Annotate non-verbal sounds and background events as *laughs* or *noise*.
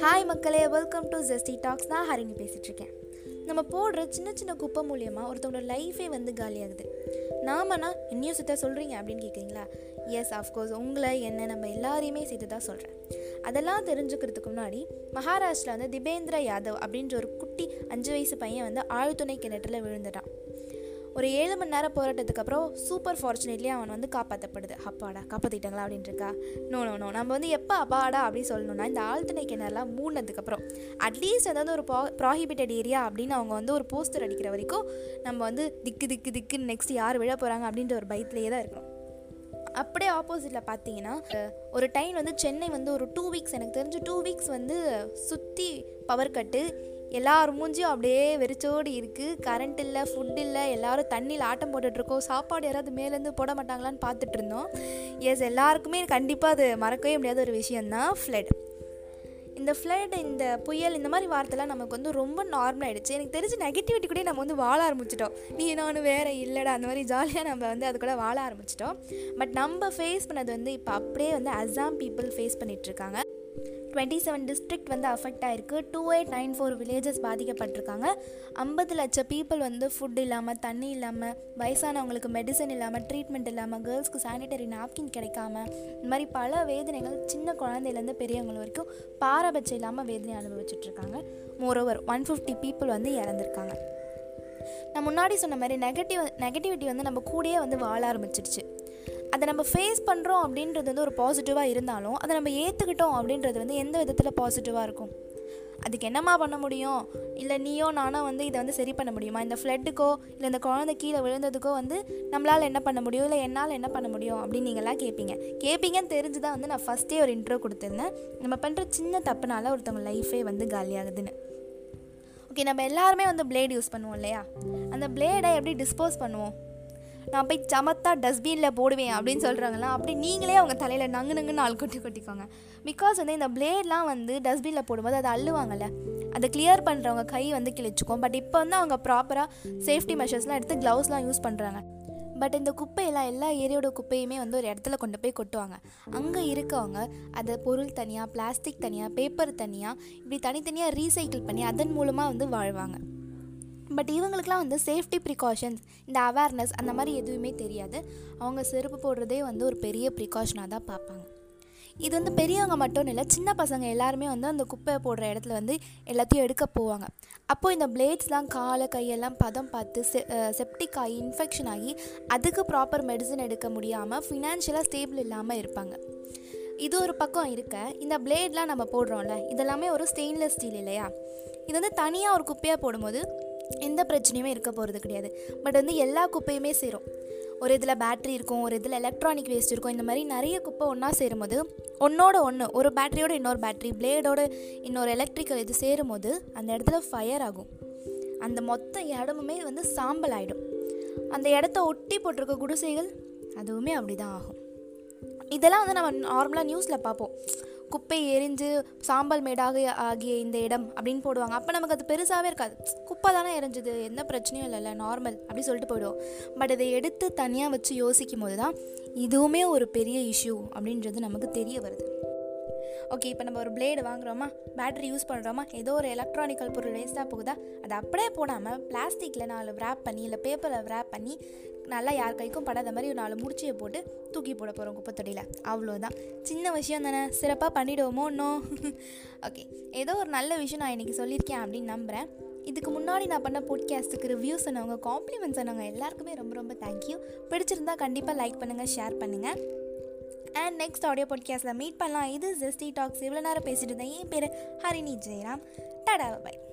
Hi மக்களே. Welcome to zesty tax தான் ஹரிணி பேசிகிட்ருக்கேன் நம்ம போடுற சின்ன சின்ன குப்பை மூலியமாக ஒருத்தவங்களோட லைஃபே வந்து காலியாகுது. நாமனா என்னையும் சுத்த சொல்கிறீங்க அப்படின்னு கேட்குறீங்களா எஸ் ஆஃப்கோர்ஸ் உங்களை என்ன நம்ம எல்லாரையுமே சேர்த்து தான் சொல்கிறேன் அதெல்லாம் தெரிஞ்சுக்கிறதுக்கு முன்னாடி மகாராஷ்டிரா வந்து திபேந்திர யாதவ் அப்படின்ற ஒரு குட்டி அஞ்சு வயசு பையன் வந்து ஆழ்துணை கிணற்றில் விழுந்துட்டான். ஒரு ஏழு மணி நேரம் போராட்டத்துக்கு அப்புறம் சூப்பர் ஃபார்ச்சுனேட்லி அவன் வந்து காப்பாற்றப்படுது அப்பாடா காப்பாற்றிட்டாங்களா அப்படின்ட்டுருக்கா நோ நோ நோ நம்ம வந்து எப்போ அப்பாடா அப்படின்னு சொல்லணும்னா இந்த ஆழ்துணை கிணறுலாம் மூடினதுக்கப்புறம் அட்லீஸ்ட் ஏதாவது ஒரு ப்ரா ப்ராஹிபிட்டட் ஏரியா அப்படின்னு அவங்க வந்து ஒரு போஸ்டர் அடிக்கிற வரைக்கும் நம்ம வந்து திக்கு திக்கு திக்குன்னு நெக்ஸ்ட் யார் விழ போகிறாங்க அப்படின்ற ஒரு பயத்திலேயே தான் இருக்கணும். அப்படியே ஆப்போசிட்டில் பார்த்தீங்கன்னா ஒரு டைம் வந்து சென்னை வந்து ஒரு டூ வீக்ஸ் எனக்கு தெரிஞ்சு டூ வீக்ஸ் வந்து சுற்றி பவர் கட்டு எல்லார் மூஞ்சியும் அப்படியே வெறிச்சோடி இருக்குது கரண்ட் இல்லை ஃபுட் இல்லை எல்லோரும் தண்ணியில் ஆட்டம் போட்டுட்ருக்கோம் சாப்பாடு யாராவது மேலேருந்து போட மாட்டாங்களான்னு பார்த்துட்டு இருந்தோம். எஸ் எல்லாருக்குமே கண்டிப்பாக அது மறக்கவே முடியாத ஒரு விஷயந்தான் ஃப்ளட் இந்த ஃப்ளட் இந்த புயல் இந்த மாதிரி வார்த்தைலாம் நமக்கு வந்து ரொம்ப நார்மல் ஆகிடுச்சு எனக்கு தெரிஞ்ச நெகட்டிவிட்டி கூட நம்ம வந்து வாழ ஆரம்பிச்சிட்டோம். நீ நான் வேறு இல்லைடா அந்த மாதிரி ஜாலியாக நம்ம வந்து அது கூட வாழ ஆரம்பிச்சிட்டோம். பட் நம்ம ஃபேஸ் பண்ணது வந்து இப்போ அப்படியே வந்து அசாம் பீப்புள் ஃபேஸ் பண்ணிகிட்ருக்காங்க டுவெண்ட்டி செவன் டிஸ்ட்ரிக்ட் வந்து அஃபெக்ட் ஆகிருக்கு two eight nine four villages பாதிக்கப்பட்டிருக்காங்க. ஐம்பது லட்சம் பீப்புள் வந்து ஃபுட் இல்லாமல் தண்ணி இல்லாமல் வயசானவங்களுக்கு மெடிசன் இல்லாமல் ட்ரீட்மெண்ட் இல்லாமல் கேர்ள்ஸ்க்கு சானிடரி நாப்கின் கிடைக்காம இந்த மாதிரி பல வேதனைகள் சின்ன குழந்தையிலேருந்து பெரியவங்க வரைக்கும் பாரபட்சம் இல்லாமல் வேதனை அனுபவிச்சுட்ருக்காங்க. மோரோவர் ஒன் ஃபிஃப்டி பீப்புள் வந்து இறந்துருக்காங்க. நான் முன்னாடி சொன்ன மாதிரி நெகட்டிவ் நெகட்டிவிட்டி வந்து நம்ம கூடயே வந்து வாழ ஆரம்பிச்சிருச்சு அதை நம்ம ஃபேஸ் பண்ணுறோம் அப்படின்றது வந்து ஒரு பாசிட்டிவாக இருந்தாலும் அதை நம்ம ஏற்றுக்கிட்டோம் அப்படின்றது வந்து எந்த விதத்தில் பாசிட்டிவாக இருக்கும்? அதுக்கு என்னம்மா பண்ண முடியும்? இல்லை நீயோ நானோ வந்து இதை வந்து சரி பண்ண முடியுமா? இந்த ஃப்ளட்டுக்கோ இல்லை இந்த குழந்தை கீழே விழுந்ததுக்கோ வந்து நம்மளால் என்ன பண்ண முடியும்? இல்லை என்னால் என்ன பண்ண முடியும்? அப்படின்னு நீங்களாம் கேட்பீங்க கேட்பீங்கன்னு தெரிஞ்சு தான் வந்து நான் ஃபஸ்ட்டே ஒரு இன்ட்ரோ கொடுத்துருந்தேன். நம்ம பண்ணுற சின்ன தப்புனால ஒருத்தவங்க லைஃபே வந்து காலியாகுதுன்னு. ஓகே நம்ம எல்லாருமே வந்து பிளேட் யூஸ் பண்ணுவோம் இல்லையா? அந்த பிளேடை எப்படி டிஸ்போஸ் பண்ணுவோம்? நான் போய் சமத்தா டஸ்ட்பினில் போடுவேன் அப்படின்னு சொல்கிறாங்களா அப்படி நீங்களே அவங்க தலையில் நங்கு நங்குன்னு ஆள் கொட்டி கொட்டிக்கோங்க. பிகாஸ் வந்து இந்த பிளேட்லாம் வந்து டஸ்ட்பினில் போடும்போது அதை அள்ளுவாங்கல்ல அதை கிளியர் பண்ணுறவங்க கை வந்து கிழிச்சிக்கும். பட் இப்போ வந்து அவங்க ப்ராப்பராக சேஃப்டி மெஷர்ஸ்லாம் எடுத்து க்ளவுஸ்லாம் யூஸ் பண்ணுறாங்க பட் இந்த குப்பையெல்லாம் எல்லா ஏரியோட குப்பையுமே வந்து ஒரு இடத்துல கொண்டு போய் கொட்டுவாங்க. அங்கே இருக்கவங்க அதை பொருள் தனியாக பிளாஸ்டிக் தனியாக பேப்பர் தனியாக இப்படி தனித்தனியாக ரீசைக்கிள் பண்ணி அதன் மூலமாக வந்து வாழ்வாங்க. பட் இவங்களுக்குலாம் வந்து சேஃப்டி ப்ரிகாஷன்ஸ் இந்த அவேர்னஸ் அந்த மாதிரி எதுவுமே தெரியாது. அவங்க செருப்பு போடுறதே வந்து ஒரு பெரிய ப்ரிகாஷனாக தான் பார்ப்பாங்க. இது வந்து பெரியவங்க மட்டும் இல்லை சின்ன பசங்க எல்லாருமே வந்து அந்த குப்பையை போடுற இடத்துல வந்து எல்லாத்தையும் எடுக்க போவாங்க. அப்போது இந்த பிளேட்ஸ்லாம் காலை கையெல்லாம் பதம் பார்த்து செ செப்டிக் ஆகி இன்ஃபெக்ஷன் ஆகி அதுக்கு ப்ராப்பர் மெடிசன் எடுக்க முடியாமல் ஃபினான்ஷியலாக ஸ்டேபிள் இல்லாமல் இருப்பாங்க. இது ஒரு பக்கம் இருக்க இந்த பிளேட்லாம் நம்ம போடுறோம்ல இதெல்லாமே ஒரு ஸ்டெயின்லெஸ் ஸ்டீல் இல்லையா? இது வந்து தனியாக ஒரு குப்பையாக போடும்போது எந்த பிரச்சனையுமே இருக்க போகிறது கிடையாது. பட் வந்து எல்லா குப்பையுமே சேரும். ஒரு இதில் பேட்ரி இருக்கும் ஒரு இதில் எலக்ட்ரானிக் வேஸ்ட் இருக்கும். இந்த மாதிரி நிறைய குப்பை ஒன்றா சேரும்போது ஒன்றோட ஒன்று ஒரு பேட்டரியோட இன்னொரு பேட்ரி பிளேடோட இன்னொரு எலக்ட்ரிக்கல் இது சேரும்போது அந்த இடத்துல ஃபயர் ஆகும். அந்த மொத்த இடமுமே வந்து சாம்பல் ஆகிடும் அந்த இடத்த ஒட்டி போட்டிருக்க குடிசைகள் அதுவுமே அப்படி தான் ஆகும். இதெல்லாம் வந்து நம்ம நார்மலாக நியூஸில் பார்ப்போம். குப்பை எரிஞ்சு சாம்பல் மேடாக ஆகிய இந்த இடம் அப்படின்னு போடுவாங்க. அப்போ நமக்கு அது பெருசாகவே இருக்காது. குப்பை தானே எரிஞ்சுது எந்த பிரச்சனையும் இல்லைல்ல நார்மல் அப்படி சொல்லிட்டு போயிடுவோம். பட் இதை எடுத்து தனியாக வச்சு யோசிக்கும் போது தான் இதுவுமே ஒரு பெரிய இஷ்யூ அப்படின்றது நமக்கு தெரிய வருது. ஓகே இப்போ நம்ம ஒரு பிளேடு வாங்குகிறோமா பேட்டரி யூஸ் பண்ணுறோமா ஏதோ ஒரு எலக்ட்ரானிக்கல் பொருள் வேஸ்ட்டாக போகுதா? அதை அப்படியே போடாமல் பிளாஸ்டிக்கில் நாலு ரேப் பண்ணி இல்லை பேப்பரில் ரேப் பண்ணி நல்லா யார் கைக்கும் படாத மாதிரி ஒரு நாலு முடிச்சியை போட்டு தூக்கி போட போகிறோம் குப்பைத்தொடியில் அவ்வளோதான் சின்ன விஷயம் தானே. சிறப்பாக பண்ணிவிடுவோமோ இன்னும்? *laughs* ஓகே ஏதோ ஒரு நல்ல விஷயம் நான் இன்றைக்கி சொல்லியிருக்கேன் அப்படின்னு நம்புகிறேன் இதுக்கு முன்னாடி நான் பண்ண போட்காஸ்ட்டுக்கு ரிவ்யூஸ் சொன்னவங்க காம்ப்ளிமெண்ட்ஸ் சொன்னவங்க எல்லாருக்குமே ரொம்ப ரொம்ப தேங்க்யூ பிடிச்சிருந்தா கண்டிப்பாக லைக் பண்ணுங்கள் ஷேர் பண்ணுங்கள் அண்ட் நெக்ஸ்ட் ஆடியோ பாட்காஸ்ட்டில் மீட் பண்ணலாம். இது ஜெஸ்டி டாக்ஸ் இவ்வளோ நேரம் பேசிட்டு இருந்தேன். என் பேர் ஹரிணி ஜெயராம். டடா பாய்